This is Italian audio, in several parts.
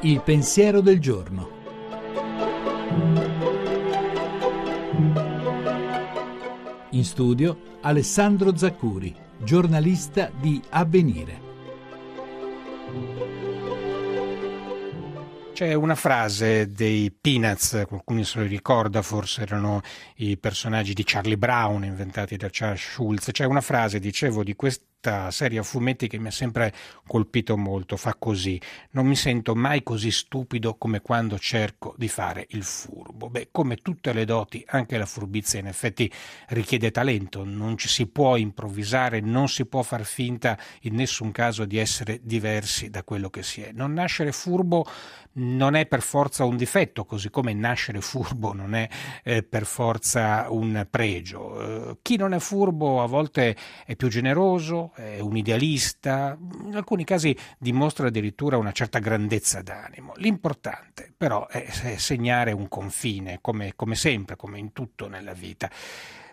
Il pensiero del giorno. In studio Alessandro Zaccuri, giornalista di Avvenire. C'è una frase dei Peanuts, qualcuno se lo ricorda, forse erano i personaggi di Charlie Brown inventati da Charles Schulz. C'è una frase, dicevo, di questo questa serie a fumetti che mi ha sempre colpito molto. Fa così: Non mi sento mai così stupido come quando cerco di fare il furbo. Beh, come tutte le doti, anche la furbizia in effetti richiede talento. Non ci si può improvvisare, non si può far finta in nessun caso di essere diversi da quello che si è. Non nascere furbo non è per forza un difetto, così come nascere furbo non è eh, per forza un pregio. Eh, chi non è furbo a volte è più generoso, è un idealista, in alcuni casi dimostra addirittura una certa grandezza d'animo. L'importante però è segnare un confine, come, come sempre, come in tutto nella vita.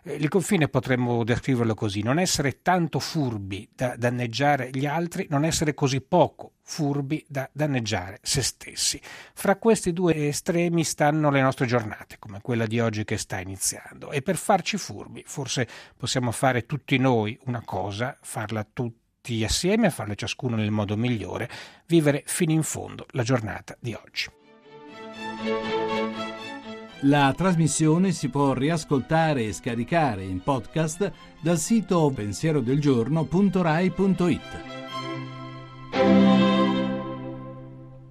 Eh, il confine potremmo descriverlo così, non essere tanto furbi da danneggiare gli altri, non essere così poco furbi da danneggiare se stessi. Fra questi due estremi stanno le nostre giornate, come quella di oggi che sta iniziando, e per farci furbi forse possiamo fare tutti noi una cosa, farla tutti assieme, farla ciascuno nel modo migliore, vivere fino in fondo la giornata di oggi. La trasmissione si può riascoltare e scaricare in podcast dal sito pensierodelgiorno.rai.it.